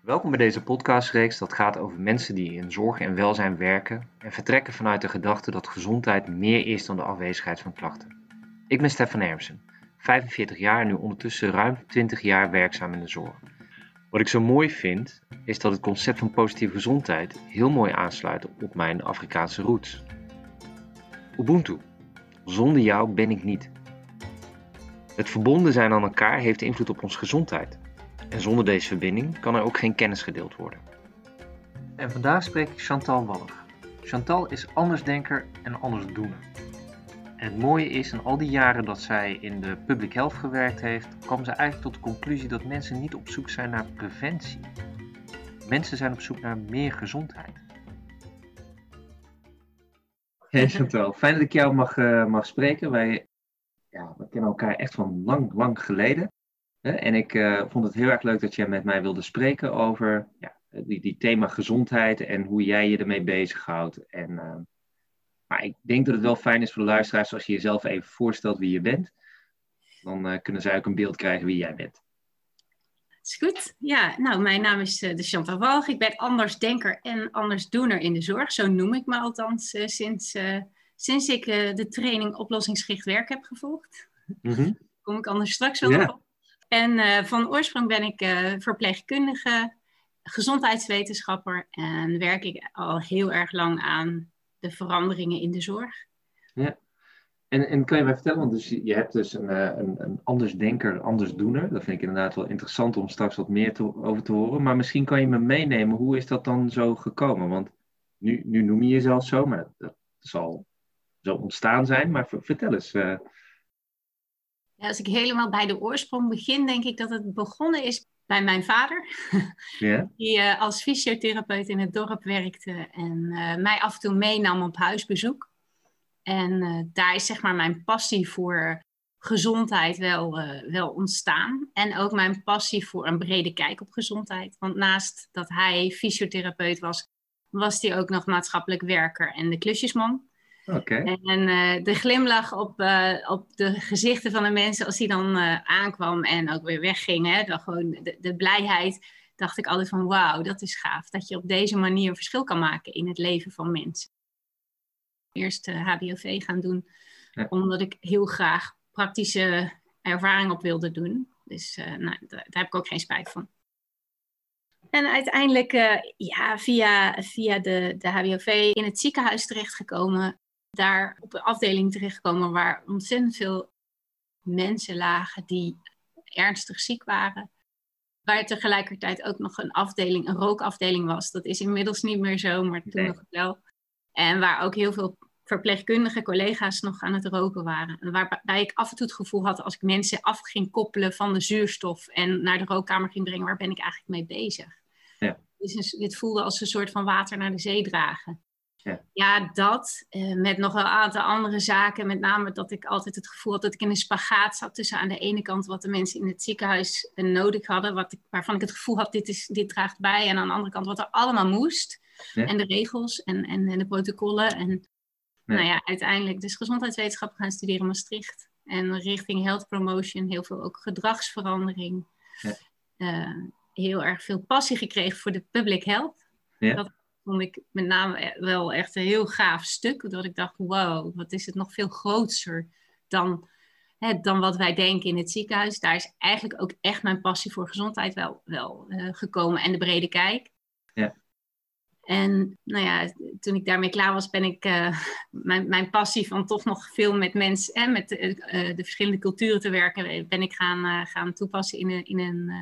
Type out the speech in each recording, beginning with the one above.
Welkom bij deze podcastreeks dat gaat over mensen die in zorg en welzijn werken en vertrekken vanuit de gedachte dat gezondheid meer is dan de afwezigheid van klachten. Ik ben Stefan Ermsen, 45 jaar en nu ondertussen ruim 20 jaar werkzaam in de zorg. Wat ik zo mooi vind, is dat het concept van positieve gezondheid heel mooi aansluit op mijn Afrikaanse roots. Ubuntu. Zonder jou ben ik niet. Het verbonden zijn aan elkaar heeft invloed op onze gezondheid. En zonder deze verbinding kan er ook geen kennis gedeeld worden. En vandaag spreek ik Chantal Wallig. Chantal is andersdenker en andersdoener. En het mooie is, in al die jaren dat zij in de public health gewerkt heeft, kwam ze eigenlijk tot de conclusie dat mensen niet op zoek zijn naar preventie. Mensen zijn op zoek naar meer gezondheid. Hey Chantal, fijn dat ik jou mag, uh, mag spreken. Wij ja, we kennen elkaar echt van lang, lang geleden. En ik uh, vond het heel erg leuk dat jij met mij wilde spreken over ja, die, die thema gezondheid en hoe jij je ermee bezighoudt. En, uh, maar ik denk dat het wel fijn is voor de luisteraars als je jezelf even voorstelt wie je bent. Dan uh, kunnen zij ook een beeld krijgen wie jij bent. Is goed. Ja, nou, mijn naam is de Chantal Walg. Ik ben andersdenker en andersdoener in de zorg. Zo noem ik me althans sinds, sinds ik de training oplossingsgericht werk heb gevolgd. Mm -hmm. Kom ik anders straks wel yeah. op. En uh, van oorsprong ben ik uh, verpleegkundige, gezondheidswetenschapper en werk ik al heel erg lang aan de veranderingen in de zorg. Ja. En, en kan je mij vertellen, want dus je hebt dus een, een, een andersdenker, andersdoener. Dat vind ik inderdaad wel interessant om straks wat meer te, over te horen. Maar misschien kan je me meenemen, hoe is dat dan zo gekomen? Want nu, nu noem je jezelf zo, maar dat, zal zo ontstaan zijn. Maar vertel eens. Ja, als ik helemaal bij de oorsprong begin, denk ik dat het begonnen is bij mijn vader. Die uh, als fysiotherapeut in het dorp werkte en uh, mij af en toe meenam op huisbezoek. En uh, daar is zeg maar mijn passie voor gezondheid wel, wel ontstaan. En ook mijn passie voor een brede kijk op gezondheid. Want naast dat hij fysiotherapeut was, was hij ook nog maatschappelijk werker en de klusjesman. Okay. En uh, de glimlach op, uh, op de gezichten van de mensen als die dan uh, aankwam en ook weer wegging. Hè, dan gewoon de, de blijheid, dacht ik altijd van wauw, dat is gaaf. Dat je op deze manier een verschil kan maken in het leven van mensen. Eerst HBOV gaan doen, ja. omdat ik heel graag praktische ervaring op wilde doen. Dus nou, daar, daar heb ik ook geen spijt van. En uiteindelijk ja, via, via de, de HBOV in het ziekenhuis terechtgekomen daar op een afdeling terechtgekomen waar ontzettend veel mensen lagen die ernstig ziek waren. Waar tegelijkertijd ook nog een afdeling, een rookafdeling was. Dat is inmiddels niet meer zo, maar toen nog wel. En waar ook heel veel verpleegkundige collega's nog aan het roken waren. En waarbij ik af en toe het gevoel had, als ik mensen af ging koppelen van de zuurstof en naar de rookkamer ging brengen, waar ben ik eigenlijk mee bezig? Ja. Dus dit voelde als een soort van water naar de zee dragen. Ja, ja dat. Uh, met nog wel een aantal andere zaken. Met name dat ik altijd het gevoel had dat ik in een spagaat zat tussen aan de ene kant wat de mensen in het ziekenhuis uh, nodig hadden. Wat ik, waarvan ik het gevoel had, dit, is, dit draagt bij. En aan de andere kant wat er allemaal moest. Ja. En de regels en, en, en, de protocollen. En ja. nou ja, uiteindelijk dus gezondheidswetenschap gaan studeren in Maastricht. En richting health promotion, heel veel ook gedragsverandering. Uh, heel erg veel passie gekregen voor de public health. Dat vond ik met name wel echt een heel gaaf stuk. Dat ik dacht, wow, wat is het nog veel groter dan, hè, dan wat wij denken in het ziekenhuis. Daar is eigenlijk ook echt mijn passie voor gezondheid wel, wel uh, gekomen en de brede kijk. Ja. En nou ja, toen ik daarmee klaar was, ben ik uh, mijn, mijn passie van toch nog veel met mensen en met de, uh, de, verschillende culturen te werken, ben ik gaan, gaan toepassen in een, in een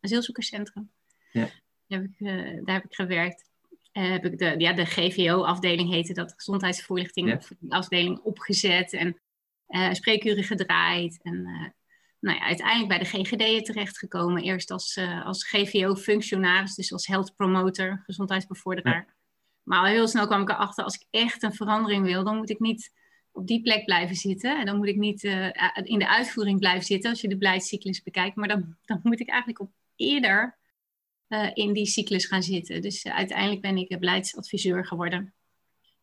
asielzoekerscentrum. Ja. Daar, heb ik, daar heb ik gewerkt. Uh, heb ik de, ja, de GVO-afdeling heette dat, gezondheidsvoorlichting ja. afdeling opgezet en uh, spreekuren gedraaid. En uh, nou ja, uiteindelijk bij de GGD terechtgekomen. Eerst als, als GVO-functionaris, dus als health promoter, gezondheidsbevorderaar. Ja. Maar al heel snel kwam ik erachter, als ik echt een verandering wil, dan moet ik niet op die plek blijven zitten. En dan moet ik niet in de uitvoering blijven zitten als je de beleidscyclus bekijkt. Maar dan, dan moet ik eigenlijk op eerder uh, in die cyclus gaan zitten. Dus uh, uiteindelijk ben ik beleidsadviseur geworden.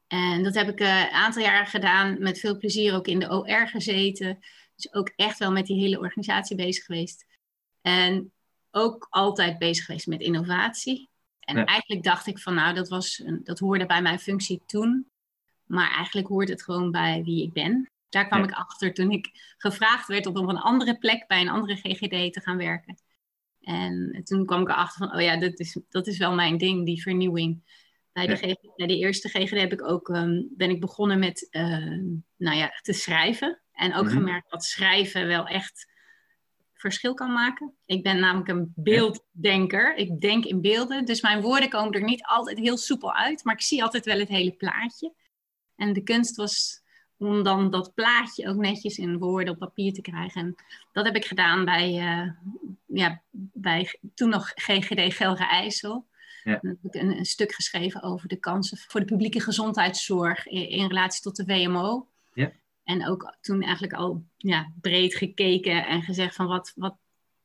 En dat heb ik uh, een aantal jaar gedaan, met veel plezier ook in de OR gezeten. Dus ook echt wel met die hele organisatie bezig geweest. En ook altijd bezig geweest met innovatie. En eigenlijk dacht ik van nou, dat, was een, dat hoorde bij mijn functie toen. Maar eigenlijk hoort het gewoon bij wie ik ben. Daar kwam ik achter toen ik gevraagd werd om op een andere plek bij een andere GGD te gaan werken. En toen kwam ik erachter van, oh ja, dat is, dat is wel mijn ding, die vernieuwing. Bij de, bij de eerste GGD heb ik ook, um, ben ik begonnen met uh, nou ja, te schrijven. En ook mhm. gemerkt dat schrijven wel echt verschil kan maken. Ik ben namelijk een beelddenker. Ik denk in beelden. Dus mijn woorden komen er niet altijd heel soepel uit. Maar ik zie altijd wel het hele plaatje. En de kunst was om dan dat plaatje ook netjes in woorden op papier te krijgen. En dat heb ik gedaan bij, uh, ja, bij toen nog GGD Gelre IJssel. Ja. Heb ik een, een, stuk geschreven over de kansen voor de publieke gezondheidszorg in, in relatie tot de WMO. Ja. En ook toen eigenlijk al ja, breed gekeken en gezegd van wat, wat,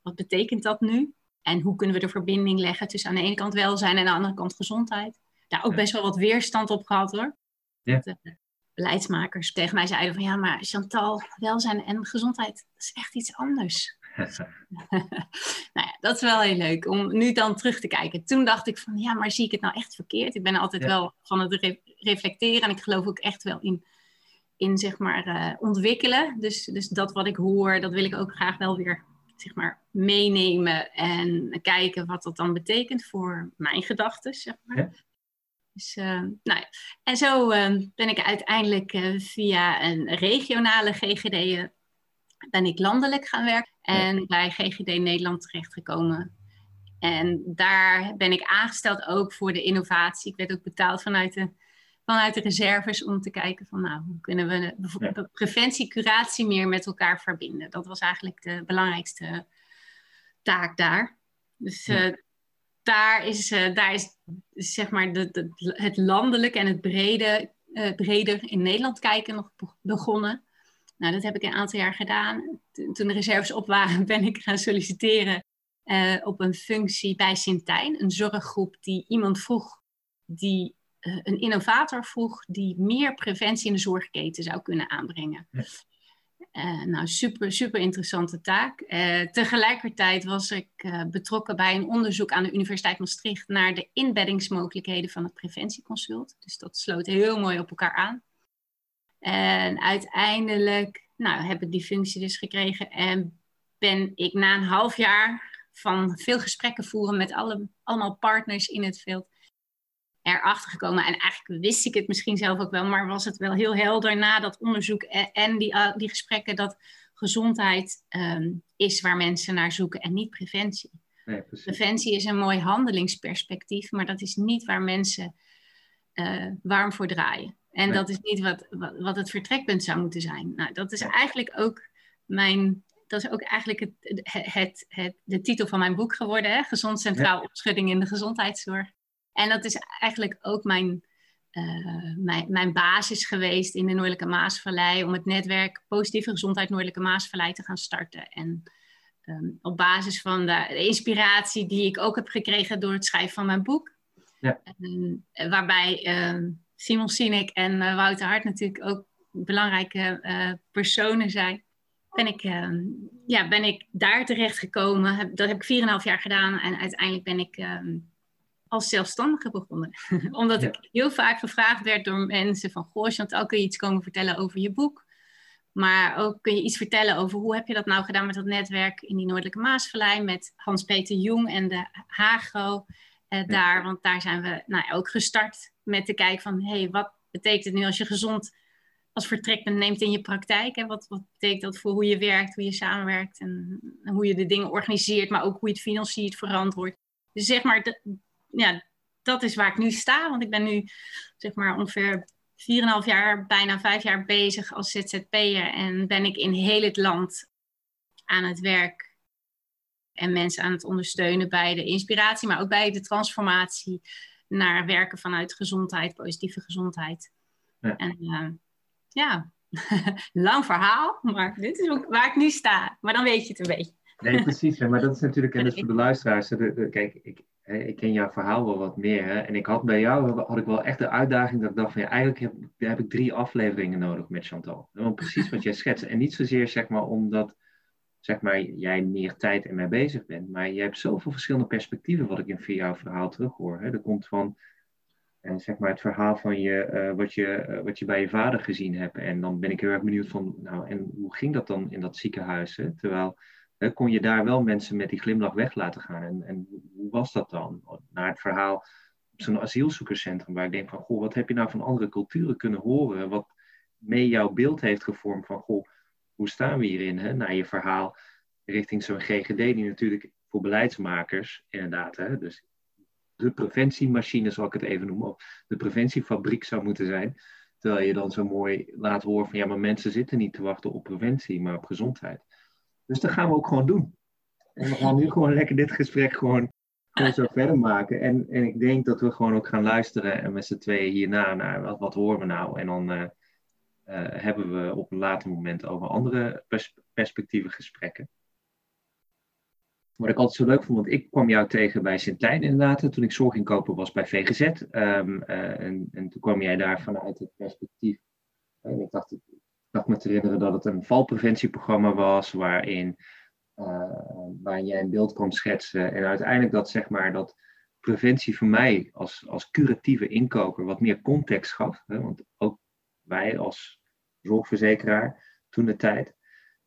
wat betekent dat nu? En hoe kunnen we de verbinding leggen tussen aan de ene kant welzijn en aan de andere kant gezondheid? Daar ook best wel wat weerstand op gehad hoor. Ja. De beleidsmakers tegen mij zeiden van ja, maar Chantal, welzijn en gezondheid, dat is echt iets anders. nou ja, dat is wel heel leuk om nu dan terug te kijken. Toen dacht ik van ja, maar zie ik het nou echt verkeerd? Ik ben altijd wel van het reflecteren en ik geloof ook echt wel in in zeg maar, uh, ontwikkelen. Dus, dus dat wat ik hoor, dat wil ik ook graag wel weer zeg maar, meenemen en kijken wat dat dan betekent voor mijn gedachten. Zeg maar. Dus, uh, nou ja. En zo uh, ben ik uiteindelijk via een regionale GGD ben ik landelijk gaan werken en bij GGD Nederland terechtgekomen. En daar ben ik aangesteld ook voor de innovatie. Ik werd ook betaald vanuit de vanuit de reserves om te kijken van nou, hoe kunnen we bijvoorbeeld preventie, curatie meer met elkaar verbinden. Dat was eigenlijk de belangrijkste taak daar. Dus uh, daar, is, uh, daar is zeg maar de, de, het landelijk en het brede, uh, breder in Nederland kijken nog begonnen. Nou, dat heb ik een aantal jaar gedaan. Toen de reserves op waren, ben ik gaan solliciteren op een functie bij Sintijn, een zorggroep die iemand vroeg die eh, een innovator vroeg die meer preventie in de zorgketen zou kunnen aanbrengen. Uh, nou, super, super interessante taak. Tegelijkertijd was ik betrokken bij een onderzoek aan de Universiteit Maastricht naar de inbeddingsmogelijkheden van het preventieconsult. Dus dat sloot heel mooi op elkaar aan. En uiteindelijk nou, heb ik die functie dus gekregen en ben ik na een half jaar van veel gesprekken voeren met alle, allemaal partners in het veld, erachter gekomen. En eigenlijk wist ik het misschien zelf ook wel, maar was het wel heel helder na dat onderzoek en, die, uh, die gesprekken dat gezondheid um, is waar mensen naar zoeken en niet preventie. Nee, preventie is een mooi handelingsperspectief, maar dat is niet waar mensen uh, warm voor draaien. En dat is niet wat, wat, wat, het vertrekpunt zou moeten zijn. Nou, dat is eigenlijk ook mijn. Dat is ook eigenlijk het, het, het, de titel van mijn boek geworden: hè? Gezond Centraal Opschudding in de Gezondheidszorg. En dat is eigenlijk ook mijn, uh, mijn, mijn, basis geweest in de Noordelijke Maasvallei om het netwerk Positieve Gezondheid Noordelijke Maasvallei te gaan starten. En um, op basis van de, de, inspiratie die ik ook heb gekregen door het schrijven van mijn boek, ja. um, waarbij um, Simon Sinek en uh, Wouter Hart natuurlijk ook belangrijke uh, personen zijn ben ik, ja, ben ik daar terecht gekomen. Dat heb ik 4,5 jaar gedaan en uiteindelijk ben ik als zelfstandige begonnen. Omdat ik heel vaak gevraagd werd door mensen van... Goh, Chantal, kun je iets komen vertellen over je boek? Maar ook kun je iets vertellen over hoe heb je dat nou gedaan met dat netwerk in die Noordelijke Maasvallei... met Hans-Peter Jong en de Hagro eh, daar. Want daar zijn we nou, ook gestart met te kijken van... hé, hey, wat betekent het nu als je gezond als vertrekpunt neemt in je praktijk? Hè? Wat, wat betekent dat voor hoe je werkt, hoe je samenwerkt... en, hoe je de dingen organiseert, maar ook hoe je het financiert, verantwoordt. Dus zeg maar, de, ja, dat is waar ik nu sta. Want ik ben nu zeg maar ongeveer 4,5 jaar, bijna 5 jaar bezig als ZZP'er. En ben ik in heel het land aan het werk. En mensen aan het ondersteunen bij de inspiratie, maar ook bij de transformatie naar werken vanuit gezondheid, positieve gezondheid. Ja. En uh, ja, lang verhaal, maar dit is ook waar ik nu sta. Maar dan weet je het een beetje. Nee, precies. Maar dat is natuurlijk, en voor de luisteraars. kijk, ik, ik ken jouw verhaal wel wat meer. Hè? En ik had bij jou had ik wel echt de uitdaging dat ik dacht van ja, eigenlijk heb, heb ik drie afleveringen nodig met Chantal. Want precies wat jij schetst. En niet zozeer zeg maar omdat zeg maar, jij meer tijd en mee bezig bent. Maar je hebt zoveel verschillende perspectieven wat ik in via jouw verhaal terughoor. Hè. Er komt van en zeg maar het verhaal van je, eh, wat, je, eh, wat je bij je vader gezien hebt. En dan ben ik heel erg benieuwd van, nou, en hoe ging dat dan in dat ziekenhuis? Hè? Terwijl, kon je daar wel mensen met die glimlach weg laten gaan? En, en hoe was dat dan? Naar het verhaal op zo'n asielzoekerscentrum, waar ik denk van, goh, wat heb je nou van andere culturen kunnen horen? Wat mee jouw beeld heeft gevormd van, goh, hoe staan we hierin? Hè? Naar je verhaal richting zo'n GGD, die natuurlijk voor beleidsmakers, inderdaad, hè, dus de preventiemachine, zal ik het even noemen, of de preventiefabriek zou moeten zijn. Terwijl je dan zo mooi laat horen van ja, maar mensen zitten niet te wachten op preventie, maar op gezondheid. Dus dat gaan we ook gewoon doen. En we gaan nu gewoon lekker dit gesprek gewoon, gewoon zo verder maken. En, en ik denk dat we gewoon ook gaan luisteren en met z'n tweeën hierna naar wat, wat horen we nou. En dan uh, hebben we op een later moment over andere pers perspectieven gesprekken. Wat ik altijd zo leuk vond, want ik kwam jou tegen bij Sint-Tijn inderdaad, toen ik zorginkoper was bij VGZ. Ehm, uh, en, en, toen kwam jij daar vanuit het perspectief. En ik dacht, ik dacht me te herinneren dat het een valpreventieprogramma was, waarin, uh, waarin jij een beeld kwam schetsen. En uiteindelijk dat zeg maar dat preventie voor mij als, als curatieve inkoper wat meer context gaf. Hè, want ook wij als zorgverzekeraar toen de tijd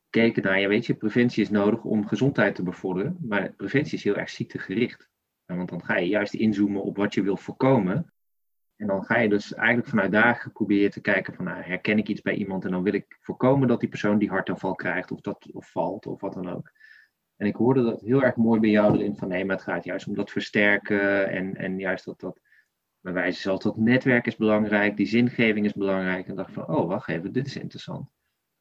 gekeken naar, ja weet je, preventie is nodig om gezondheid te bevorderen, maar preventie is heel erg ziektegericht. Want dan ga je juist inzoomen op wat je wil voorkomen. En dan ga je dus eigenlijk vanuit daar proberen te kijken van, nou, herken ik iets bij iemand en dan wil ik voorkomen dat die persoon die hartaanval krijgt of, dat, of valt of wat dan ook. En ik hoorde dat heel erg mooi bij jou erin van, nee, maar het gaat juist om dat versterken en, en juist dat dat, bij wijze zelfs dat netwerk is belangrijk, die zingeving is belangrijk. En dacht van, oh, wacht even, dit is interessant.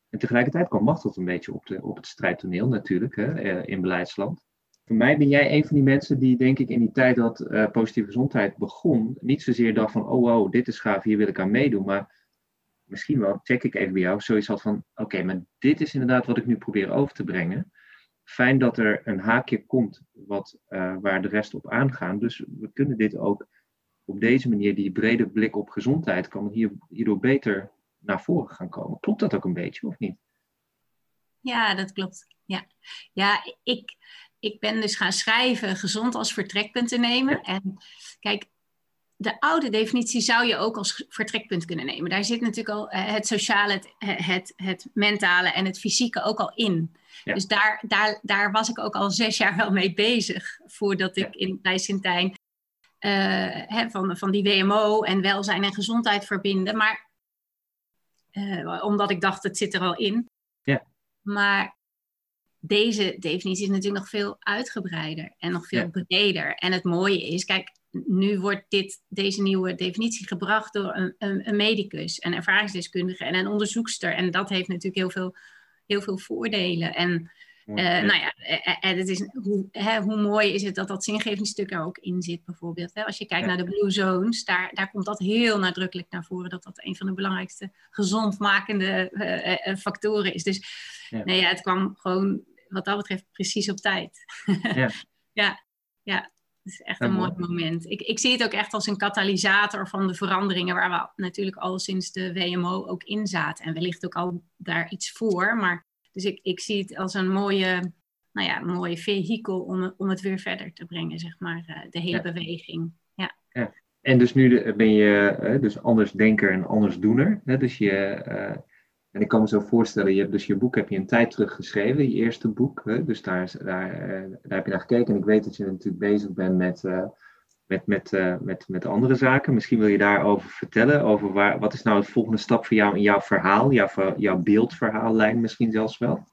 En tegelijkertijd kwam Machteld een beetje op, de, op het strijdtoneel natuurlijk, hè, eh, in beleidsland. Voor mij ben jij een van die mensen die, denk ik, in die tijd dat uh, positieve gezondheid begon, niet zozeer dacht van, oh wow, dit is gaaf, hier wil ik aan meedoen, maar misschien wel, check ik even bij jou, zoiets had van, oké, maar dit is inderdaad wat ik nu probeer over te brengen. Fijn dat er een haakje komt wat, uh, waar de rest op aangaan. Dus we kunnen dit ook op deze manier, die brede blik op gezondheid, kan hier, hierdoor beter naar voren gaan komen. Klopt dat ook een beetje, of niet? Ja, dat klopt. Ja, ja ik, ik ben dus gaan schrijven gezond als vertrekpunt te nemen. En kijk, de oude definitie zou je ook als vertrekpunt kunnen nemen. Daar zit natuurlijk al eh, het sociale, het, het, het mentale en het fysieke ook al in. Dus daar, daar, daar was ik ook al zes jaar wel mee bezig voordat ik in, bij Sintijn uh, van, van die WMO en welzijn en gezondheid verbinden. Maar uh, omdat ik dacht, het zit er al in. Ja. Maar deze definitie is natuurlijk nog veel uitgebreider en nog veel breder. En het mooie is, kijk, nu wordt dit, deze nieuwe definitie gebracht door een, een, een medicus, een ervaringsdeskundige en een onderzoekster. En dat heeft natuurlijk heel veel, heel veel voordelen. En uh, nou ja, en het is, hoe, hè, hoe mooi is het dat dat zingevingsstuk er ook in zit, bijvoorbeeld. Hè? Als je kijkt naar de Blue Zones, daar, daar komt dat heel nadrukkelijk naar voren, dat dat een van de belangrijkste gezondmakende uh, factoren is. Dus ja, het kwam gewoon, wat dat betreft, precies op tijd. ja. ja, ja, het is echt een mooi moment. Ik, ik zie het ook echt als een katalysator van de veranderingen waar we natuurlijk al sinds de WMO ook in zaten. En wellicht ook al daar iets voor, maar dus ik, ik zie het als een mooie, nou ja, mooie vehikel om, om het weer verder te brengen, zeg maar, uh, de hele beweging. Ja. ja. En dus nu ben je uh, dus anders denker en anders doener. Hè? Dus je, uh, en ik kan me zo voorstellen, je hebt dus je boek heb je een tijd terug geschreven, je eerste boek. Hè? Dus daar, daar, daar heb je naar gekeken. En ik weet dat je natuurlijk bezig bent met met, met, uh, met, met andere zaken. Misschien wil je daarover vertellen. Over waar, wat is nou de volgende stap voor jou in jouw verhaal, jouw, jouw beeldverhaallijn misschien zelfs wel?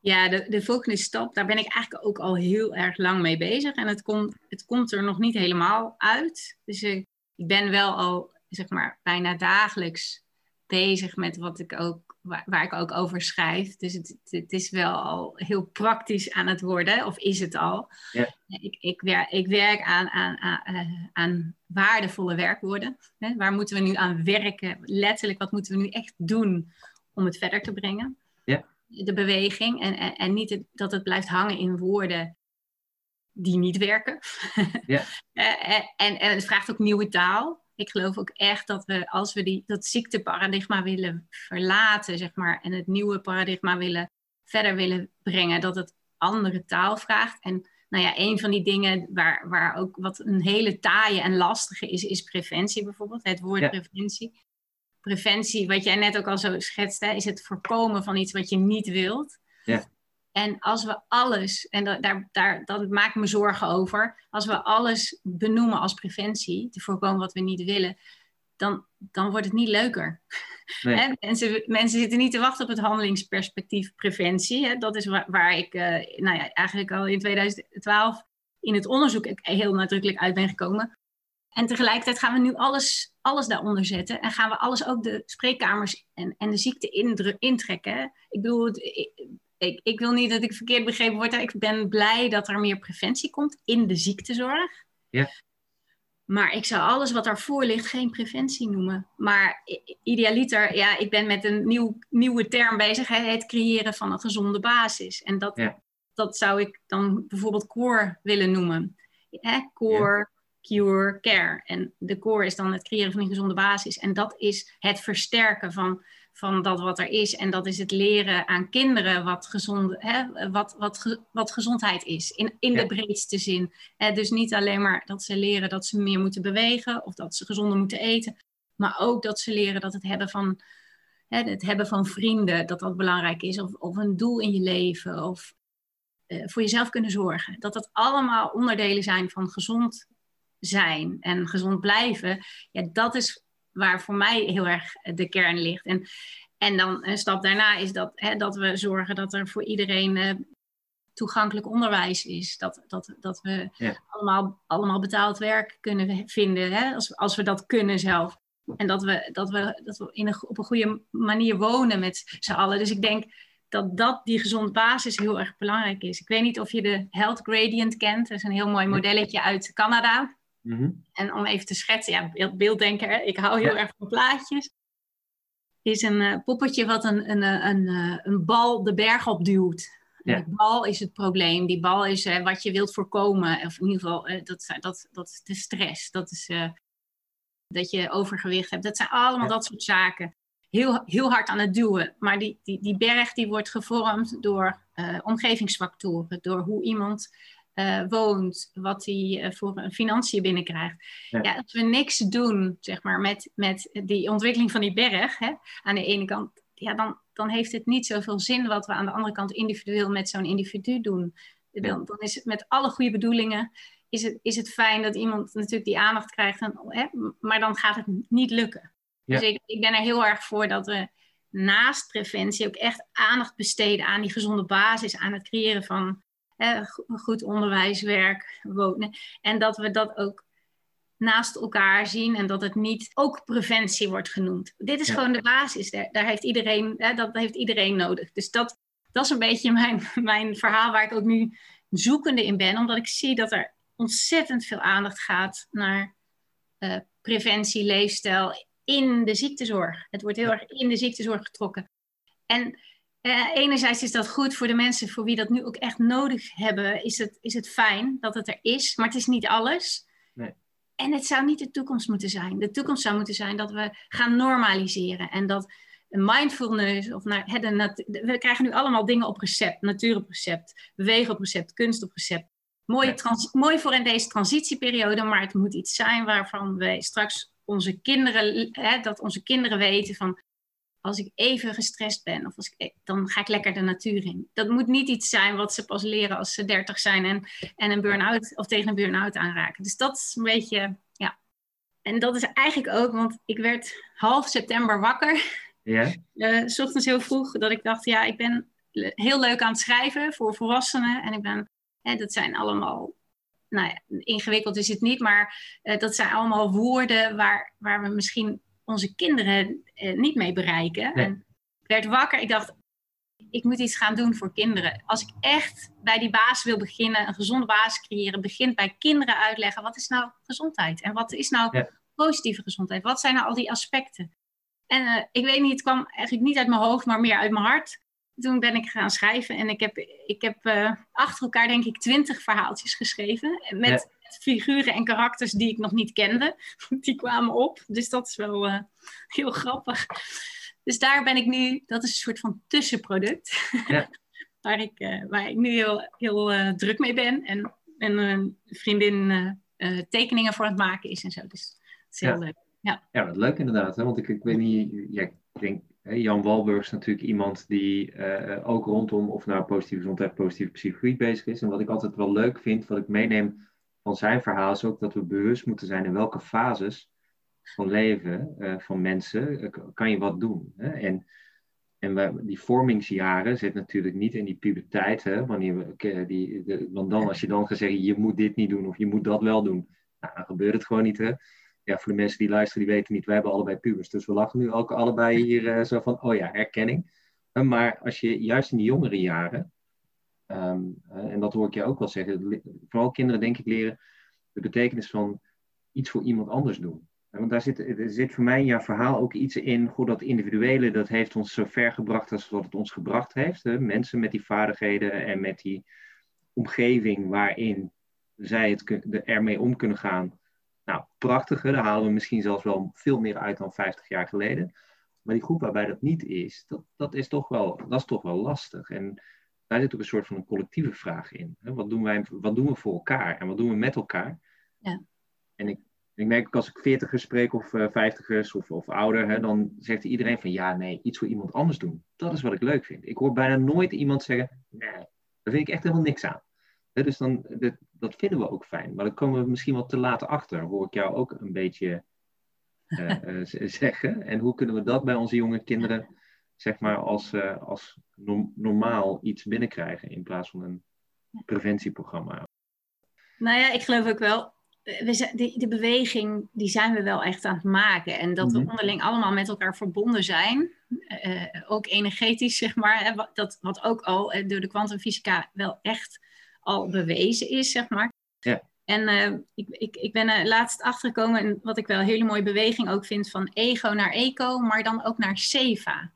Ja, de, de volgende stap, daar ben ik eigenlijk ook al heel erg lang mee bezig. En het komt, het komt er nog niet helemaal uit. Dus ik, ik ben wel al, zeg maar, bijna dagelijks bezig met wat ik ook waar, waar, ik ook over schrijf. Dus het, het, is wel al heel praktisch aan het worden, of is het al. Ja. Ik, ik, werk, ik werk aan, aan, aan, eh, aan waardevolle werkwoorden. Hè? Waar moeten we nu aan werken? Letterlijk, wat moeten we nu echt doen om het verder te brengen? Ja. De beweging. En, en, en niet het, dat het blijft hangen in woorden die niet werken. Ja. Eh, eh, en, en het vraagt ook nieuwe taal ik geloof ook echt dat we, als we die, dat ziekteparadigma willen verlaten, zeg maar, en het nieuwe paradigma willen verder willen brengen, dat het andere taal vraagt. En nou ja, een van die dingen waar, waar ook wat een hele taaie en lastige is, is preventie bijvoorbeeld. Het woord preventie. Preventie, wat jij net ook al zo schetste, is het voorkomen van iets wat je niet wilt. Ja. En als we alles, en daar, daar, dat maak ik me zorgen over, als we alles benoemen als preventie, te voorkomen wat we niet willen, dan, dan wordt het niet leuker. Nee. mensen, mensen zitten niet te wachten op het handelingsperspectief preventie. Dat is waar, waar ik uh, nou ja, eigenlijk al in 2012 in het onderzoek heel nadrukkelijk uit ben gekomen. En tegelijkertijd gaan we nu alles, alles daaronder zetten. En gaan we alles ook de spreekkamers en, en de ziekte intrekken. Ik bedoel, ik, ik, wil niet dat ik verkeerd begrepen word. Ik ben blij dat er meer preventie komt in de ziektezorg. Ja. Maar ik zou alles wat daarvoor ligt geen preventie noemen. Maar idealiter, ja, ik ben met een nieuw, nieuwe term bezig. Het creëren van een gezonde basis. En dat, dat zou ik dan bijvoorbeeld core willen noemen. Hè? Core, cure, care. En de core is dan het creëren van een gezonde basis. En dat is het versterken van van dat wat er is. En dat is het leren aan kinderen wat, gezond, hè, wat, wat, wat gezondheid is, in, in de breedste zin. Hè, dus niet alleen maar dat ze leren dat ze meer moeten bewegen of dat ze gezonder moeten eten, maar ook dat ze leren dat het hebben van, hè, het hebben van vrienden, dat dat belangrijk is, of, of een doel in je leven, of uh, voor jezelf kunnen zorgen. Dat dat allemaal onderdelen zijn van gezond zijn en gezond blijven. Ja, dat is waar voor mij heel erg de kern ligt. En, en dan een stap daarna is dat, hè, dat we zorgen dat er voor iedereen uh, toegankelijk onderwijs is. Dat, dat, dat we allemaal, allemaal betaald werk kunnen vinden, hè, als, als we dat kunnen zelf. En dat we, dat we, dat we in een, op een goede manier wonen met z'n allen. Dus ik denk dat, dat die gezond basis heel erg belangrijk is. Ik weet niet of je de Health Gradient kent. Dat is een heel mooi modelletje uit Canada. Mhm. En om even te schetsen, ja, beelddenker, ik hou heel erg van plaatjes. Is een uh, poppetje wat een, een, eh, een, een, eh, een bal de berg op duwt. Ja. De bal is het probleem. Die bal is uh, wat je wilt voorkomen. Of in ieder geval, uh, dat, dat, dat is de stress. Dat is dat je overgewicht hebt. Dat zijn allemaal dat soort zaken. Heel, heel hard aan het duwen. Maar die, die, die berg die wordt gevormd door omgevingsfactoren. Door hoe iemand uh, woont, wat hij uh, voor financiën binnenkrijgt. Ja. ja. als we niks doen, zeg maar, met, met die ontwikkeling van die berg, hè, aan de ene kant, ja, dan, dan heeft het niet zoveel zin wat we aan de andere kant individueel met zo'n individu doen. Dan, dan is het met alle goede bedoelingen, is het, is het fijn dat iemand natuurlijk die aandacht krijgt, en, hè, maar dan gaat het niet lukken. Ja. Dus ik, ik ben er heel erg voor dat we naast preventie ook echt aandacht besteden aan die gezonde basis, aan het creëren van goed onderwijswerk, wonen. En dat we dat ook naast elkaar zien en dat het niet ook preventie wordt genoemd. Dit is gewoon de basis. Daar, daar heeft iedereen, hè, dat heeft iedereen nodig. Dus dat, dat is een beetje mijn, mijn verhaal waar ik ook nu zoekende in ben, omdat ik zie dat er ontzettend veel aandacht gaat naar uh, preventie, leefstijl in de ziektezorg. Het wordt heel erg in de ziektezorg getrokken. En uh, enerzijds is dat goed voor de mensen voor wie dat nu ook echt nodig hebben. Is het, is het fijn dat het er is, maar het is niet alles. Nee. En het zou niet de toekomst moeten zijn. De toekomst zou moeten zijn dat we gaan normaliseren. En dat mindfulness, of naar, we krijgen nu allemaal dingen op recept. Natuur op recept, bewegen op recept, kunst op recept. Mooi, trans, mooi voor in deze transitieperiode, maar het moet iets zijn waarvan wij straks onze kinderen, hè, dat onze kinderen weten van als ik even gestrest ben, of als ik, e-, dan ga ik lekker de natuur in. Dat moet niet iets zijn wat ze pas leren als ze dertig zijn en, en een burn-out of tegen een burn-out aanraken. Dus dat is een beetje, ja. En dat is eigenlijk ook, want ik werd half september wakker. Ja. Uh, s ochtends heel vroeg, dat ik dacht, ja, ik ben heel leuk aan het schrijven voor volwassenen. En ik ben, hè, dat zijn allemaal nou ja, ingewikkeld is het niet, maar uh, dat zijn allemaal woorden waar, waar we misschien onze kinderen eh, niet mee bereiken. En ik werd wakker, ik dacht, ik moet iets gaan doen voor kinderen. Als ik echt bij die baas wil beginnen, een gezonde basis creëren, begint bij kinderen uitleggen, wat is nou gezondheid? En wat is nou positieve gezondheid? Wat zijn nou al die aspecten? En uh, ik weet niet, het kwam eigenlijk niet uit mijn hoofd, maar meer uit mijn hart. Toen ben ik gaan schrijven en ik heb, ik heb uh, achter elkaar denk ik twintig verhaaltjes geschreven. Met figuren en karakters die ik nog niet kende. Die kwamen op. Dus dat is wel uh, heel grappig. Dus daar ben ik nu, dat is een soort van tussenproduct. Ja. waar ik, waar ik nu heel, heel druk mee ben. En, en een vriendin tekeningen voor het maken is en zo. Dus dat is heel leuk. Ja. ja, wat leuk inderdaad. Hè? Want ik, ik weet niet, ja, ik denk, Jan Walburg is natuurlijk iemand die uh, ook rondom of nou positieve gezondheid, positieve psychologie bezig is. En wat ik altijd wel leuk vind, wat ik meeneem van zijn verhaal, is ook dat we bewust moeten zijn in welke fases van leven uh, van mensen uh, kan je wat doen. Hè? En, en die vormingsjaren zit natuurlijk niet in die puberteit. Hè? Wanneer we, die, want dan, als je dan gaat zeggen, je moet dit niet doen of je moet dat wel doen, nou, dan gebeurt het gewoon niet. Hè? ja, voor de mensen die luisteren, die weten niet, wij hebben allebei pubers. Dus we lachen nu ook allebei hier uh, zo van, oh ja, herkenning. Maar als je juist in die jongere jaren, uh, en dat hoor ik je ook wel zeggen, vooral kinderen denk ik leren de betekenis van iets voor iemand anders doen. Want daar zit, er zit voor mij in jouw verhaal ook iets in, goed, dat individuele, dat heeft ons zo ver gebracht als wat het ons gebracht heeft. Hè? Mensen met die vaardigheden en met die omgeving waarin zij het ermee om kunnen gaan nou, prachtig, daar halen we misschien zelfs wel veel meer uit dan 50 jaar geleden. Maar die groep waarbij dat niet is, dat, dat, is, toch wel, dat is toch wel lastig. En daar zit ook een soort van een collectieve vraag in. Wat doen, wij, wat doen we voor elkaar en wat doen we met elkaar? Ja. En ik, ik merk ook als ik veertigers spreek of uh, vijftigers of, of ouder, hè, dan zegt iedereen van ja, nee, iets voor iemand anders doen. Dat is wat ik leuk vind. Ik hoor bijna nooit iemand zeggen, nee, daar vind ik echt helemaal niks aan dus dan, dat, dat, vinden we ook fijn. Maar dan komen we misschien wat te laat achter, hoor ik jou ook een beetje uh, zeggen. En hoe kunnen we dat bij onze jonge kinderen, zeg maar, als, uh, als normaal iets binnenkrijgen in plaats van een preventieprogramma? Nou ja, ik geloof ook wel. We zijn, die, de beweging, die zijn we wel echt aan het maken. En dat we mhm. onderling allemaal met elkaar verbonden zijn. Uh, ook energetisch, zeg maar. Hè, dat, wat ook al door de kwantumfysica wel echt al bewezen is, zeg maar. Ja. En uh, ik, ik, ik ben laatst achtergekomen, en wat ik wel een hele mooie beweging ook vind, van ego naar eco, maar dan ook naar seva.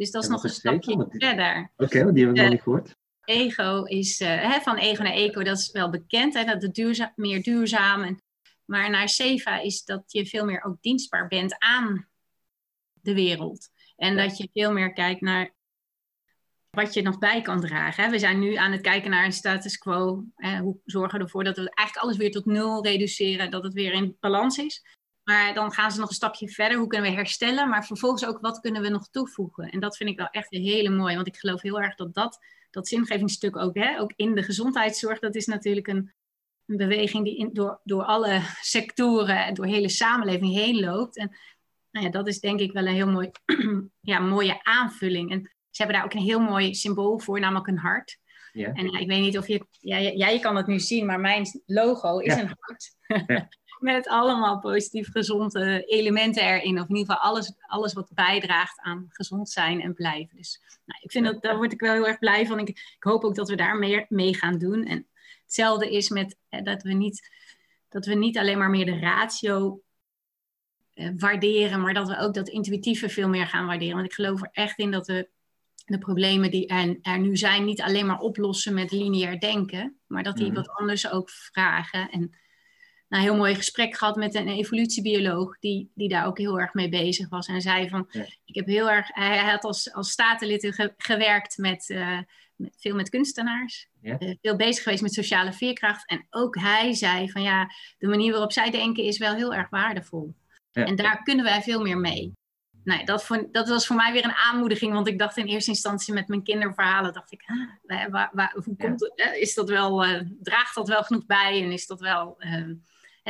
Dus dat is nog een stapje verder. Oké, okay, die heb ik nog niet gehoord. Ego is, uh, hè, van ego naar eco, dat is wel bekend, hè, dat het meer duurzaam. En, maar naar seva is dat je veel meer ook dienstbaar bent aan de wereld. En dat je veel meer kijkt naar wat je nog bij kan dragen. We zijn nu aan het kijken naar een status quo. Hoe zorgen we ervoor dat we eigenlijk alles weer tot nul reduceren, dat het weer in balans is. Maar dan gaan ze nog een stapje verder. Hoe kunnen we herstellen? Maar vervolgens ook, wat kunnen we nog toevoegen? En dat vind ik wel echt een hele mooi. Want ik geloof heel erg dat dat, dat zingevingsstuk ook, hè, ook in de gezondheidszorg, dat is natuurlijk een, een beweging die in, door, door alle sectoren en door de hele samenleving heen loopt. En nou ja, dat is denk ik wel een heel mooi, ja, mooie aanvulling. En ze hebben daar ook een heel mooi symbool voor, namelijk een hart. Ja. En ik weet niet of je, ja, jij kan het nu zien, maar mijn logo is een hart. Ja. Met allemaal positief gezonde elementen erin. Of in ieder geval alles, alles wat bijdraagt aan gezond zijn en blijven. Dus nou, ik vind dat, daar word ik wel heel erg blij van. Ik, ik hoop ook dat we daar meer mee gaan doen. En hetzelfde is met dat, we niet, dat we niet alleen maar meer de ratio eh, waarderen, maar dat we ook dat intuïtieve veel meer gaan waarderen. Want ik geloof er echt in dat we de problemen die er, er, nu zijn niet alleen maar oplossen met lineair denken, maar dat die mhm. wat anders ook vragen. En nou, een heel mooi gesprek gehad met een evolutiebioloog die, die daar ook heel erg mee bezig was. En zei van, ik heb heel erg, hij, had als, als statenlid gewerkt met, uh, met, veel met kunstenaars. Uh, veel bezig geweest met sociale veerkracht. En ook hij zei van ja, de manier waarop zij denken is wel heel erg waardevol. En daar kunnen wij veel meer mee nou, dat, vond, dat was voor mij weer een aanmoediging. Want ik dacht in eerste instantie met mijn kinderverhalen, dacht ik, ah, waar, waar, hoe komt is dat wel, uh, draagt dat wel genoeg bij? En is dat wel,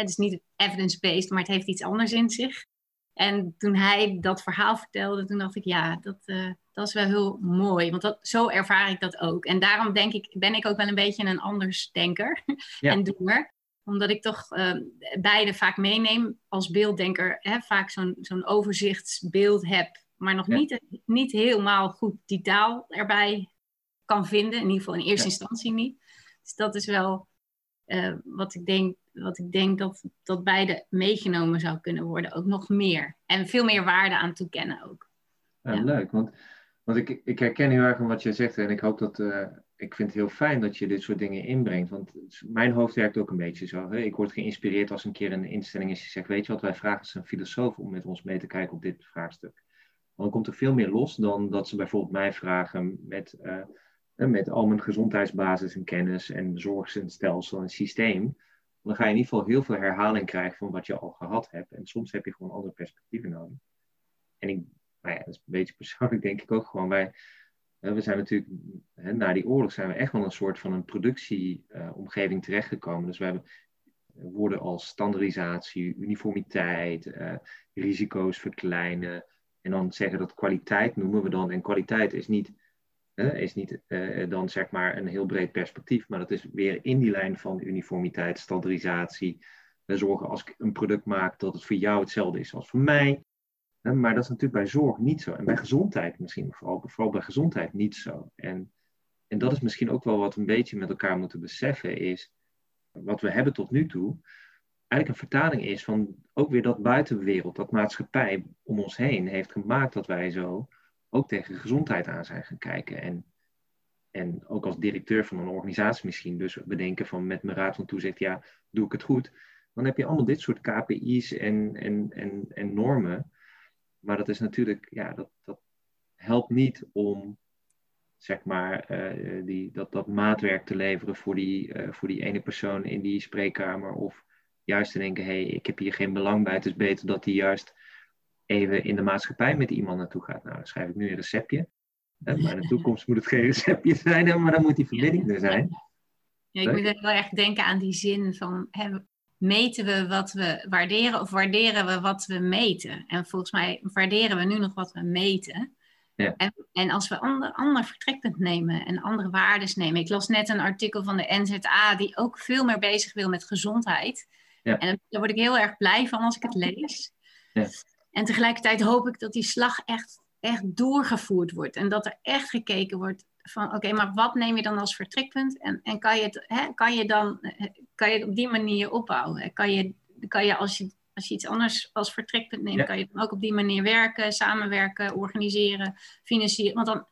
het is niet evidence-based, maar het heeft iets anders in zich. En toen hij dat verhaal vertelde, toen dacht ik, ja, dat, uh, dat is wel heel mooi. Want dat, zo ervaar ik dat ook. En daarom denk ik, ben ik ook wel een beetje een anders denker ja. en doener omdat ik toch uh, beide vaak meeneem als beelddenker. Hè, vaak zo'n zo'n overzichtsbeeld heb. Maar nog niet, niet helemaal goed die taal erbij kan vinden. In ieder geval in eerste instantie niet. Dus dat is wel uh, wat ik denk, wat ik denk dat, dat beide meegenomen zou kunnen worden. Ook nog meer. En veel meer waarde aan toekennen ook. Ja, Leuk, want, want ik, ik herken heel erg wat je zegt. En ik hoop dat... Uh ik vind het heel fijn dat je dit soort dingen inbrengt. Want mijn hoofd werkt ook een beetje zo. Hè? Ik word geïnspireerd als een keer een instelling is die zegt: Weet je wat, wij vragen ze een filosoof om met ons mee te kijken op dit vraagstuk. Want dan komt er veel meer los dan dat ze bijvoorbeeld mij vragen met. Uh, met al mijn gezondheidsbasis en kennis en zorgstelsel en systeem, dan ga je in ieder geval heel veel herhaling krijgen van wat je al gehad hebt. En soms heb je gewoon andere perspectieven nodig. En ik, nou ja, dat is een beetje persoonlijk denk ik ook gewoon. Wij, we zijn natuurlijk, hè, na die oorlog zijn we echt wel een soort van een productieomgeving terechtgekomen. Dus we hebben woorden als standaardisatie, uniformiteit, uh, risico's verkleinen. En dan zeggen dat kwaliteit noemen we dan. En kwaliteit is niet, is niet uh, dan zeg maar een heel breed perspectief, maar dat is weer in die lijn van uniformiteit, standaardisatie. We zorgen als ik een product maak dat het voor jou hetzelfde is als voor mij. Maar dat is natuurlijk bij zorg niet zo. En bij gezondheid misschien, vooral, vooral bij gezondheid niet zo. En, en dat is misschien ook wel wat we een beetje met elkaar moeten beseffen, is wat we hebben tot nu toe, eigenlijk een vertaling is van ook weer dat buitenwereld, dat maatschappij om ons heen heeft gemaakt dat wij zo ook tegen gezondheid aan zijn gaan kijken. En, en ook als directeur van een organisatie misschien, dus bedenken van met mijn raad van toezicht, ja, doe ik het goed. Dan heb je allemaal dit soort KPI's en, en, en, en normen. Maar dat is natuurlijk, ja, dat, dat helpt niet om zeg maar, uh, die, dat, dat maatwerk te leveren voor die, uh, voor die ene persoon in die spreekkamer. Of juist te denken, hé, hey, ik heb hier geen belang bij. Het is beter dat die juist even in de maatschappij met iemand naartoe gaat. Nou, dan schrijf ik nu een receptje. maar in de toekomst moet het geen receptje zijn, maar dan moet die verbinding er zijn. Ja, ik moet wel echt denken aan die zin van, hè, meten we wat we waarderen of waarderen we wat we meten? En volgens mij waarderen we nu nog wat we meten. Ja. En, en, als we ander, ander vertrekpunt nemen en andere waardes nemen. Ik las net een artikel van de NZA die ook veel meer bezig wil met gezondheid. Ja. En daar word ik heel erg blij van als ik het lees. Ja. En tegelijkertijd hoop ik dat die slag echt, echt doorgevoerd wordt. En dat er echt gekeken wordt van oké, maar wat neem je dan als vertrekpunt? En, en kan, je het, hè, kan je dan kan je het op die manier opbouwen? Kan je, kan je als je als je iets anders als vertrekpunt neemt, kan je dan ook op die manier werken, samenwerken, organiseren, financieren. Want dan,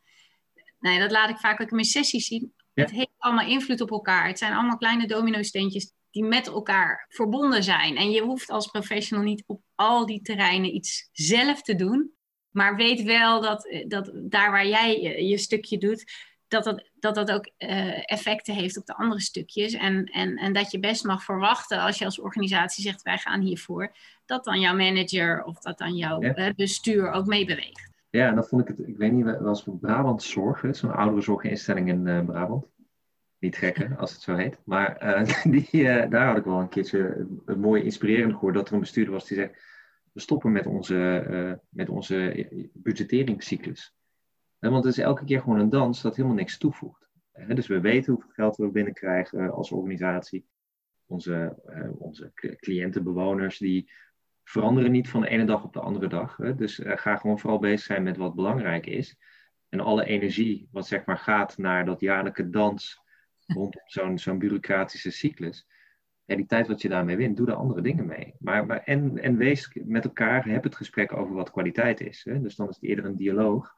nee, dat laat ik vaak ook in mijn sessies zien. Het heeft allemaal invloed op elkaar. Het zijn allemaal kleine domino-steentjes die met elkaar verbonden zijn. En je hoeft als professional niet op al die terreinen iets zelf te doen. Maar weet wel dat, dat daar waar jij je stukje doet, dat dat, dat, dat ook uh, effecten heeft op de andere stukjes. En, en, en dat je best mag verwachten als je als organisatie zegt wij gaan hiervoor, dat dan jouw manager of dat dan jouw uh, bestuur ook meebeweegt. Ja, en dat vond ik het, ik weet niet, was van Brabant Zorg, zo'n oudere zorginstelling in uh, Brabant. Niet gek als het zo heet. Maar die, daar had ik wel een keertje een mooie inspirerend gehoord dat er een bestuurder was die zegt, we stoppen met onze, met onze budgetteringscyclus. Want het is elke keer gewoon een dans dat helemaal niks toevoegt. Dus we weten hoeveel geld we binnenkrijgen eh, als organisatie. Onze, eh, onze cliënten, bewoners, die veranderen niet van de ene dag op de andere dag. Dus eh, ga gewoon vooral bezig zijn met wat belangrijk is. En alle energie, wat zeg maar gaat naar dat jaarlijke dans rondom zo'n zo'n bureaucratische cyclus. Ja, die tijd wat je daarmee wint, doe er andere dingen mee. Maar, maar, en, en wees met elkaar, heb het gesprek over wat kwaliteit is. Hè? Dus dan is het eerder een dialoog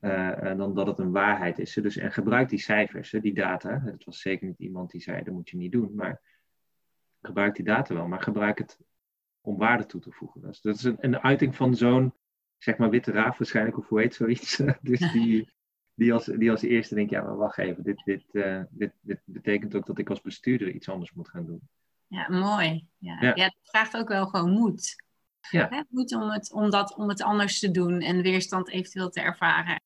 uh, dan dat het een waarheid is. Dus, en gebruik die cijfers, die data. Het was zeker niet iemand die zei, dat moet je niet doen. Maar gebruik die data wel, maar gebruik het om waarde toe te voegen. Dat is een, een uiting van zo'n, zeg maar, witte raaf waarschijnlijk, of hoe heet zoiets. dus die, die, als, die als eerste denkt, ja, maar wacht even, dit, dit, uh, dit, dit betekent ook dat ik als bestuurder iets anders moet gaan doen. Ja, mooi. Ja, ja. vraagt ook wel gewoon moed. Ja. Hè? Moed om het, om, dat, om het anders te doen en weerstand eventueel te ervaren.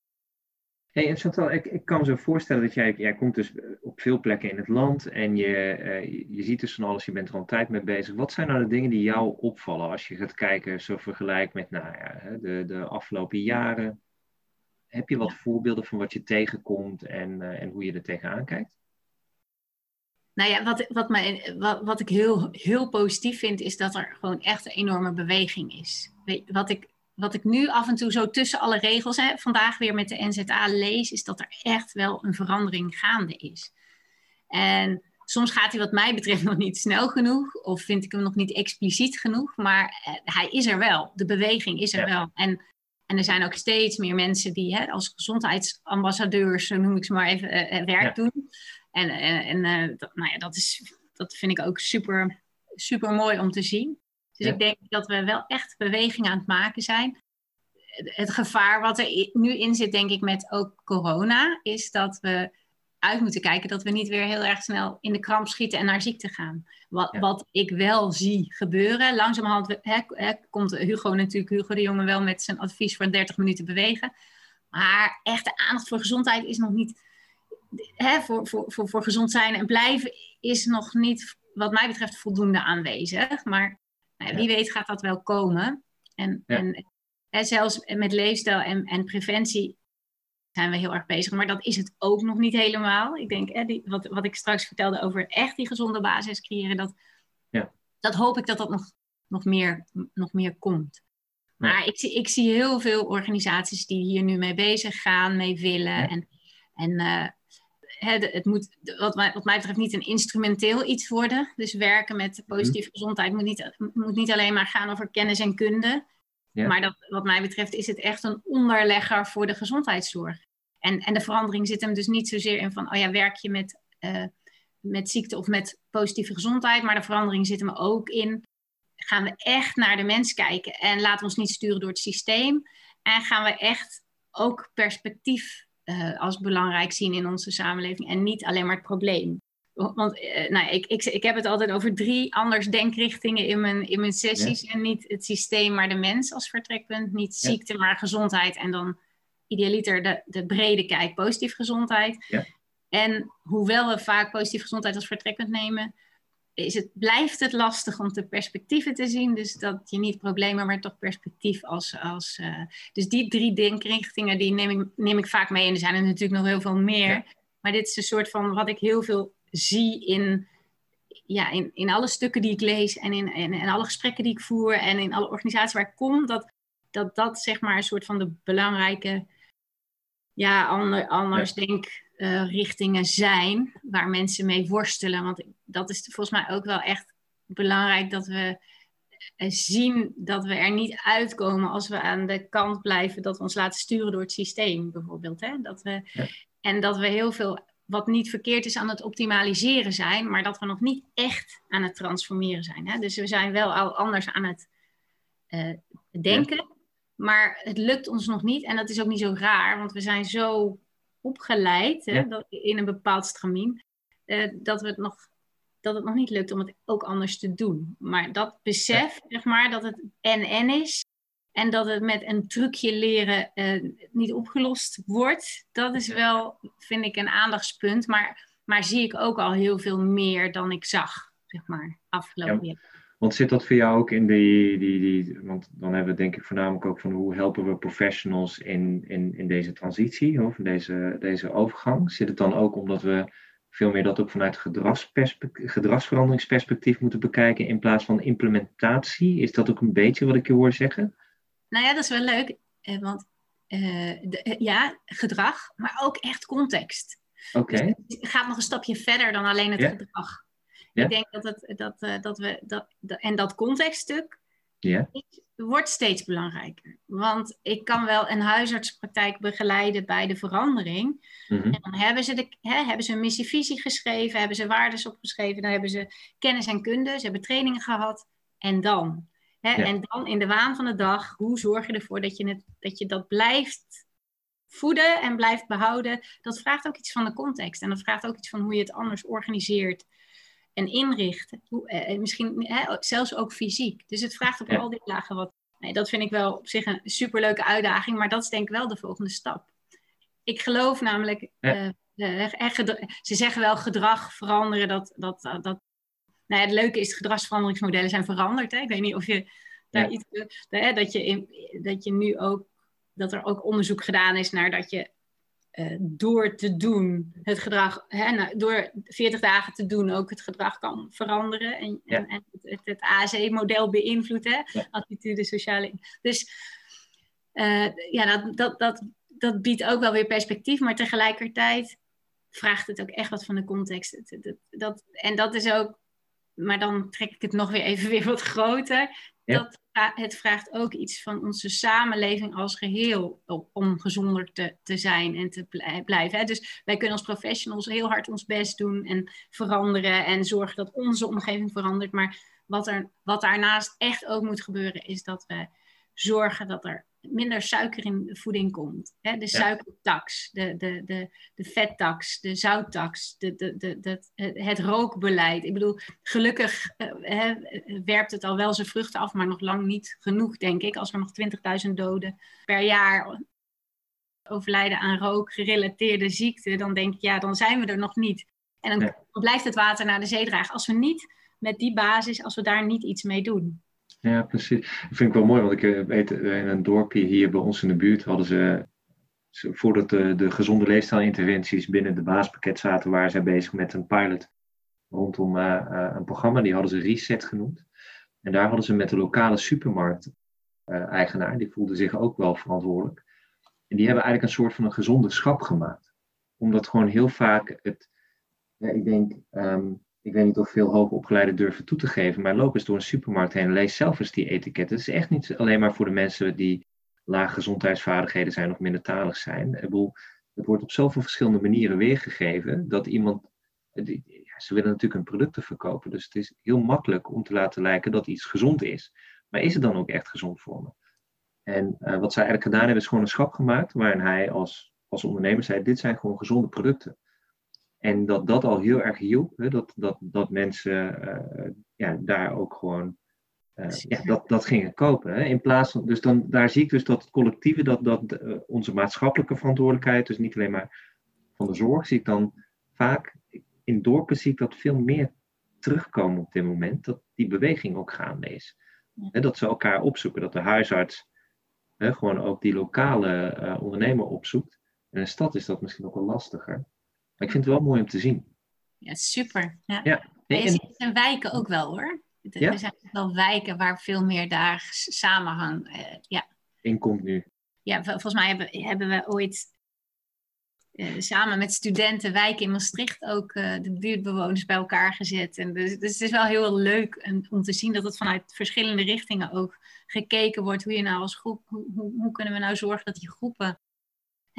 Hey, en Chantal, ik, ik kan me zo voorstellen dat jij, jij komt dus op veel plekken in het land en je, uh, je ziet dus van alles, je bent er al een tijd mee bezig. Wat zijn nou de dingen die jou opvallen als je gaat kijken, zo vergelijk met nou ja, de, de afgelopen jaren? Heb je wat voorbeelden van wat je tegenkomt en, uh, en hoe je er tegenaan kijkt? Nou ja, wat, wat, mij, wat, wat ik heel, heel positief vind, is dat er gewoon echt een enorme beweging is. Weet, wat ik wat ik nu af en toe zo tussen alle regels, hè, vandaag weer met de NZA lees, is dat er echt wel een verandering gaande is. En soms gaat hij wat mij betreft nog niet snel genoeg, of vind ik hem nog niet expliciet genoeg, maar eh, hij is er wel. De beweging is er wel. En, en er zijn ook steeds meer mensen die hè, als gezondheidsambassadeurs, noem ik ze maar even, uh, werk doen. En, en, en dat, nou ja, dat, is, dat vind ik ook super, super mooi om te zien. Dus ik denk dat we wel echt beweging aan het maken zijn. het gevaar wat er nu in zit, denk ik, met ook corona, is dat we uit moeten kijken dat we niet weer heel erg snel in de kramp schieten en naar ziekte gaan. Wat, wat ik wel zie gebeuren, langzamerhand he, komt Hugo natuurlijk, Hugo de Jonge, wel met zijn advies voor 30 minuten bewegen. Maar echte aandacht voor gezondheid is nog niet, voor, voor, voor, voor gezond zijn en blijven is nog niet, wat mij betreft, voldoende aanwezig. Maar nou, wie weet gaat dat wel komen. En, en, en zelfs met leefstijl en, en preventie zijn we heel erg bezig. Maar dat is het ook nog niet helemaal. Ik denk, hè, die, wat, wat ik straks vertelde over echt die gezonde basis creëren, dat, ja. dat hoop ik dat dat nog, nog, meer, nog meer komt. Maar ik, zie, ik zie heel veel organisaties die hier nu mee bezig gaan, mee willen. En, en uh, het moet, wat mij, wat mij betreft, niet een instrumenteel iets worden. Dus werken met positieve mhm. gezondheid moet niet, moet niet alleen maar gaan over kennis en kunde. Maar dat, wat mij betreft is het echt een onderlegger voor de gezondheidszorg. En, en de verandering zit hem dus niet zozeer in van, oh ja, werk je met, uh, met ziekte of met positieve gezondheid. Maar de verandering zit hem ook in, gaan we echt naar de mens kijken en laten we ons niet sturen door het systeem. En gaan we echt ook perspectief uh, als belangrijk zien in onze samenleving en niet alleen maar het probleem. Want uh, nou, ik, ik, ik heb het altijd over drie anders denkrichtingen in mijn, in mijn sessies. En niet het systeem, maar de mens als vertrekpunt. Niet ziekte, maar gezondheid. En dan idealiter de, de brede kijk, positieve gezondheid. Ja. En hoewel we vaak positieve gezondheid als vertrekpunt nemen, is het, blijft het lastig om de perspectieven te zien. Dus dat je niet problemen, maar toch perspectief als. als uh, dus die drie denkrichtingen die neem ik, neem ik vaak mee. En er zijn er natuurlijk nog heel veel meer. Maar dit is een soort van wat ik heel veel zie in, ja, in, in alle stukken die ik lees en in, in alle gesprekken die ik voer en in alle organisaties waar ik kom. Dat dat, dat zeg maar een soort van de belangrijke ja, ander, anders denk uh, richtingen zijn waar mensen mee worstelen. Want dat is volgens mij ook wel echt belangrijk dat we eh, zien dat we er niet uitkomen als we aan de kant blijven dat we ons laten sturen door het systeem, bijvoorbeeld. Hè? Dat we, En dat we heel veel, wat niet verkeerd is, aan het optimaliseren zijn, maar dat we nog niet echt aan het transformeren zijn. Hè? Dus we zijn wel al anders aan het uh, denken. Maar het lukt ons nog niet. En dat is ook niet zo raar, want we zijn zo opgeleid hè, dat, in een bepaald stramien, uh, dat, we het nog, dat het nog niet lukt om het ook anders te doen. Maar dat besef, zeg maar, dat het en-en is. En dat het met een trucje leren uh, niet opgelost wordt. Dat is wel, vind ik, een aandachtspunt. Maar, maar zie ik ook al heel veel meer dan ik zag, zeg maar, afgelopen jaar. Want zit dat voor jou ook in die, die, die, want dan hebben we denk ik voornamelijk ook van hoe helpen we professionals in, in, in deze transitie of in deze, deze overgang? Zit het dan ook omdat we veel meer dat ook vanuit gedragsveranderingsperspectief moeten bekijken in plaats van implementatie? Is dat ook een beetje wat ik je hoor zeggen? Nou ja, dat is wel leuk, eh, want uh, de, ja, gedrag, maar ook echt context. Oké. Dus het gaat nog een stapje verder dan alleen het gedrag. Ik denk dat, het, dat, uh, dat we dat, en dat contextstuk ja. wordt steeds belangrijker. Want ik kan wel een huisartspraktijk begeleiden bij de verandering. Mm -hmm. En dan hebben ze, de, hè, hebben ze een missievisie geschreven, hebben ze waardes opgeschreven, dan hebben ze kennis en kunde, ze hebben trainingen gehad. En dan? Hè, ja. En dan in de waan van de dag, hoe zorg je ervoor dat je, het, dat, je dat blijft voeden en blijft behouden? Dat vraagt ook iets van de context. En dat vraagt ook iets van hoe je het anders organiseert en inrichten. Eh, misschien hè, zelfs ook fysiek. Dus het vraagt op al die lagen wat. Nee, dat vind ik wel op zich een superleuke uitdaging, maar dat is denk ik wel de volgende stap. Ik geloof namelijk, ja. uh, ze zeggen wel gedrag veranderen, dat, dat, dat, dat nou ja, het leuke is, gedragsveranderingsmodellen zijn veranderd. Hè? Ik weet niet of je daar ja. iets, dat, je in, dat je nu ook, dat er ook onderzoek gedaan is naar dat je uh, door te doen het gedrag, hè, nou, door 40 dagen te doen ook het gedrag kan veranderen en, ja. en, en het, het ASE-model beïnvloedt, hè, ja. attitude, sociale. Dus uh, ja, dat, dat, dat, dat biedt ook wel weer perspectief, maar tegelijkertijd vraagt het ook echt wat van de context. Dat, dat, dat, en dat is ook, maar dan trek ik het nog weer even weer wat groter. Dat het vraagt ook iets van onze samenleving als geheel om gezonder te, zijn en te blijven. Dus wij kunnen als professionals heel hard ons best doen en veranderen en zorgen dat onze omgeving verandert. Maar wat, er, wat daarnaast echt ook moet gebeuren, is dat we zorgen dat er minder suiker in de voeding komt. Hè? De suikertax, de, de, de, de vettax, de zouttax, de, de, de, de, het rookbeleid. Ik bedoel, gelukkig uh, werpt het al wel zijn vruchten af, maar nog lang niet genoeg, denk ik. Als er nog 20.000 doden per jaar overlijden aan rookgerelateerde ziekten, dan denk ik, ja, dan zijn we er nog niet. En dan blijft het water naar de zee dragen. Als we niet met die basis, als we daar niet iets mee doen. Ja, precies. Dat vind ik wel mooi, want ik eh, weet, eh, in een dorpje hier bij ons in de buurt hadden ze, voordat de, de gezonde leefstijlinterventies binnen de baaspakket zaten, waren zij bezig met een pilot rondom uh, een programma, die hadden ze Reset genoemd. En daar hadden ze met de lokale supermarkt-eigenaar, die voelde zich ook wel verantwoordelijk. En die hebben eigenlijk een soort van een gezonde schap gemaakt. Omdat gewoon heel vaak het, ik denk, ehm, ik weet niet of veel hoogopgeleiden durven toe te geven, maar loop eens door een supermarkt heen en lees zelf eens die etiketten. Het is echt niet alleen maar voor de mensen die laag gezondheidsvaardigheden zijn of minder talig zijn. Ik bedoel, het wordt op zoveel verschillende manieren weergegeven dat iemand. Ze willen natuurlijk hun producten verkopen, dus het is heel makkelijk om te laten lijken dat iets gezond is. Maar is het dan ook echt gezond voor me? En uh, wat zij eigenlijk gedaan hebben, is gewoon een schap gemaakt waarin hij als, als ondernemer zei: Dit zijn gewoon gezonde producten. En dat dat al heel erg hielp, hè, dat, dat, dat mensen uh, ja, daar ook gewoon uh, ja, dat, dat gingen kopen. Hè. In plaats van, dus dan, daar zie ik dus dat het collectieve, dat, dat uh, onze maatschappelijke verantwoordelijkheid, dus niet alleen maar van de zorg, zie ik dan vaak in dorpen zie ik dat veel meer terugkomen op dit moment, dat die beweging ook gaande is. Hè, dat ze elkaar opzoeken, dat de huisarts hè, gewoon ook die lokale ondernemer opzoekt. In een stad is dat misschien ook wel lastiger. Maar ik vind het wel mooi om te zien. Ja, super. Ja. ja. Nee, je ziet het in wijken ook wel hoor. Er zijn wel wijken waar veel meer daar samenhang uh, ja. in komt nu. Ja, volgens mij hebben, hebben we ooit uh, samen met studenten wijken in Maastricht ook uh, de buurtbewoners bij elkaar gezet. En dus, dus, het is wel heel leuk om te zien dat het vanuit verschillende richtingen ook gekeken wordt. Hoe je nou als groep, hoe, hoe, hoe kunnen we nou zorgen dat die groepen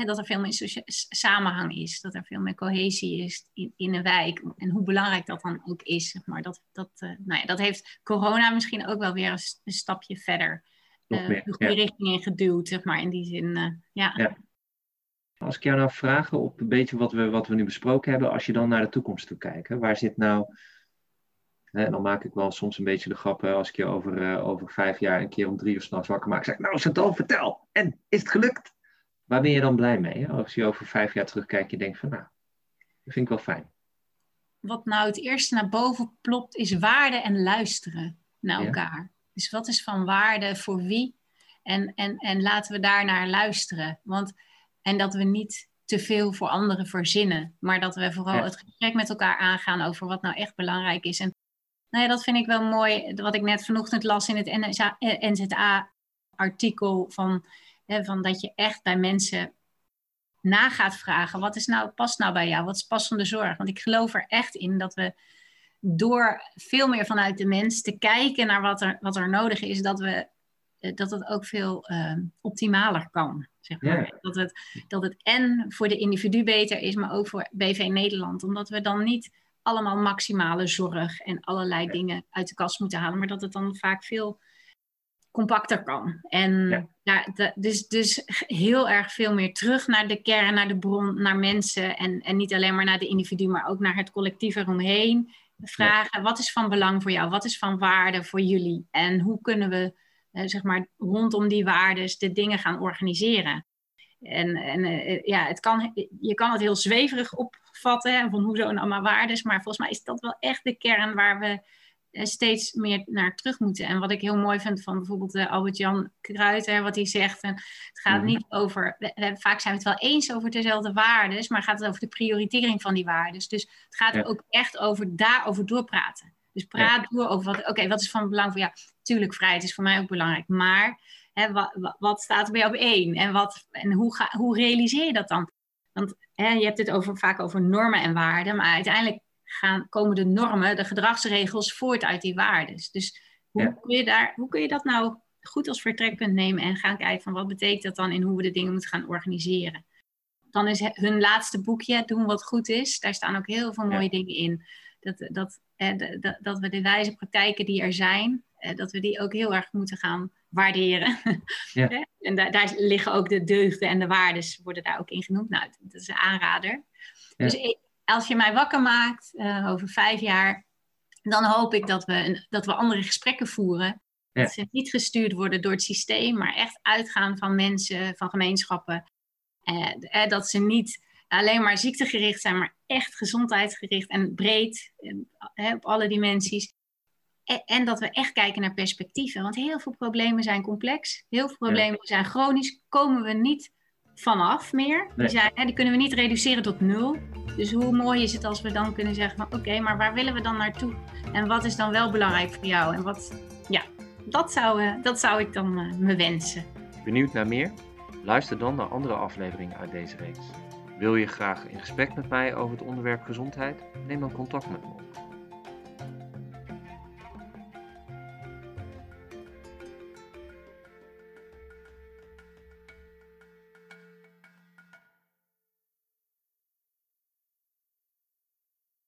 dat er veel meer samenhang is, dat er veel meer cohesie is in, in een wijk. En hoe belangrijk dat dan ook is. Zeg maar. dat, dat, uh, nou ja, dat heeft corona misschien ook wel weer een, stapje verder uh, de goede richting in geduwd, zeg maar, in die zin. Uh, ja. ja. Als ik jou nou vraag op een beetje wat we, wat we nu besproken hebben, als je dan naar de toekomst toe kijkt, hè, waar zit nou en dan maak ik wel soms een beetje de grap als ik je over, over vijf jaar een keer om drie uur s'nachts wakker maak. Zeg ik, nou Chantal, vertel. En, is het gelukt? Waar ben je dan blij mee? Hè? Als je over vijf jaar terugkijkt, je denkt van nou, dat vind ik wel fijn. Wat nou het eerste naar boven plopt, is waarde en luisteren naar elkaar. Dus wat is van waarde voor wie? En, en, en laten we daar naar luisteren. Want, en dat we niet te veel voor anderen verzinnen, maar dat we vooral het gesprek met elkaar aangaan over wat nou echt belangrijk is. En nou ja, dat vind ik wel mooi, wat ik net vanochtend las in het NZA-artikel van van dat je echt bij mensen na gaat vragen. Wat is nou, past nou bij jou? Wat is passende zorg? Want ik geloof er echt in dat we door veel meer vanuit de mens te kijken naar wat er, wat er nodig is, dat, we, eh, dat het ook veel uh, optimaler kan. Zeg maar. dat, het, dat het en voor de individu beter is, maar ook voor BV Nederland. Omdat we dan niet allemaal maximale zorg en allerlei dingen uit de kast moeten halen, maar dat het dan vaak veel compacter kan. En ja. dus, dus heel erg veel meer terug naar de kern, naar de bron, naar mensen. En, en niet alleen maar naar de individu, maar ook naar het collectief eromheen. Vragen, wat is van belang voor jou? Wat is van waarde voor jullie? En hoe kunnen we, eh, zeg maar, rondom die waarden de dingen gaan organiseren? En, en uh, ja, het kan, je kan het heel zweverig opvatten, van hoezo nou allemaal waardes. Maar volgens mij is dat wel echt de kern waar we eh, steeds meer naar terug moeten. En wat ik heel mooi vind van bijvoorbeeld uh, Albert-Jan Kruijter, wat hij zegt. En het gaat mhm. niet over, we, vaak zijn we het wel eens over dezelfde waarden, maar gaat het over de prioritering van die waarden. Dus het gaat ook echt over daarover doorpraten. Dus praat door over wat, oké, wat is van belang voor jou? Tuurlijk, vrijheid is voor mij ook belangrijk, maar hè, wat, wat, staat er bij jou op één? En, wat, en hoe, ga, hoe realiseer je dat dan? Want hè, je hebt het over, vaak over normen en waarden, maar uiteindelijk gaan, komen de normen, de gedragsregels voort uit die waarden. Dus hoe, kun je daar, hoe kun je dat nou goed als vertrekpunt nemen en gaan kijken van wat betekent dat dan in hoe we de dingen moeten gaan organiseren? Dan is hun laatste boekje, Doen wat goed is, daar staan ook heel veel mooie dingen in. Dat, dat, eh, dat, dat we de wijze praktijken die er zijn, eh, dat we die ook heel erg moeten gaan waarderen. Ja. en daar, daar, liggen ook de deugden en de waardes, worden daar ook in genoemd. Nou, dat is een aanrader. Dus als je mij wakker maakt uh, over vijf jaar, dan hoop ik dat we, een, dat we andere gesprekken voeren. Dat ze niet gestuurd worden door het systeem, maar echt uitgaan van mensen, van gemeenschappen. Uh, dat ze niet alleen maar ziektegericht zijn, maar echt gezondheidsgericht en breed uh, op alle dimensies. En, en, dat we echt kijken naar perspectieven. Want heel veel problemen zijn complex. Heel veel problemen zijn chronisch. Komen we niet vanaf meer. Die, zijn, hè, die kunnen we niet reduceren tot nul. Dus hoe mooi is het als we dan kunnen zeggen van oké, maar waar willen we dan naartoe? En wat is dan wel belangrijk voor jou? En wat, ja, dat zou, uh, dat zou ik dan uh, me wensen. Benieuwd naar meer? Luister dan naar andere afleveringen uit deze reeks. Wil je graag in gesprek met mij over het onderwerp gezondheid? Neem dan contact met me op.